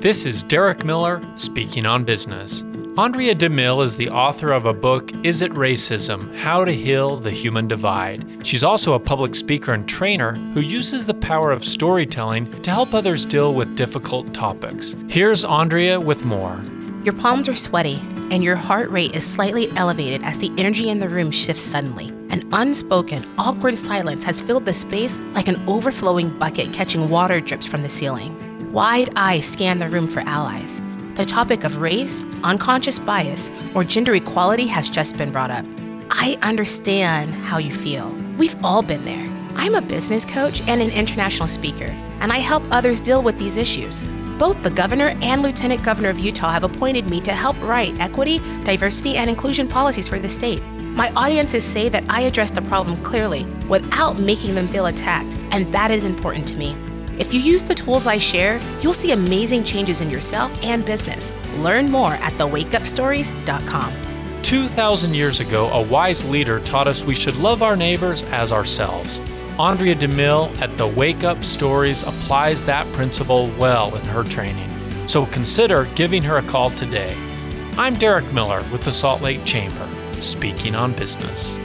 This is Derek Miller speaking on business. Aundrea DeMille is the author of a book, Is It Racism? How to Heal the Human Divide. She's also a public speaker and trainer who uses the power of storytelling to help others deal with difficult topics. Here's Aundrea with more. Your palms are sweaty, and your heart rate is slightly elevated as the energy in the room shifts suddenly. An unspoken, awkward silence has filled the space like an overflowing bucket catching water drips from the ceiling. Wide eyes scan the room for allies. The topic of race, unconscious bias, or gender equality has just been brought up. I understand how you feel. We've all been there. I'm a business coach and an international speaker, and I help others deal with these issues. Both the governor and lieutenant governor of Utah have appointed me to help write equity, diversity, and inclusion policies for the state. My audiences say that I address the problem clearly without making them feel attacked, and that is important to me. If you use the tools I share, you'll see amazing changes in yourself and business. Learn more at thewakeupstories.com. 2,000 years ago, a wise leader taught us we should love our neighbors as ourselves. Aundrea DeMille at The Wake Up Stories applies that principle well in her training. So consider giving her a call today. I'm Derek Miller with the Salt Lake Chamber, speaking on business.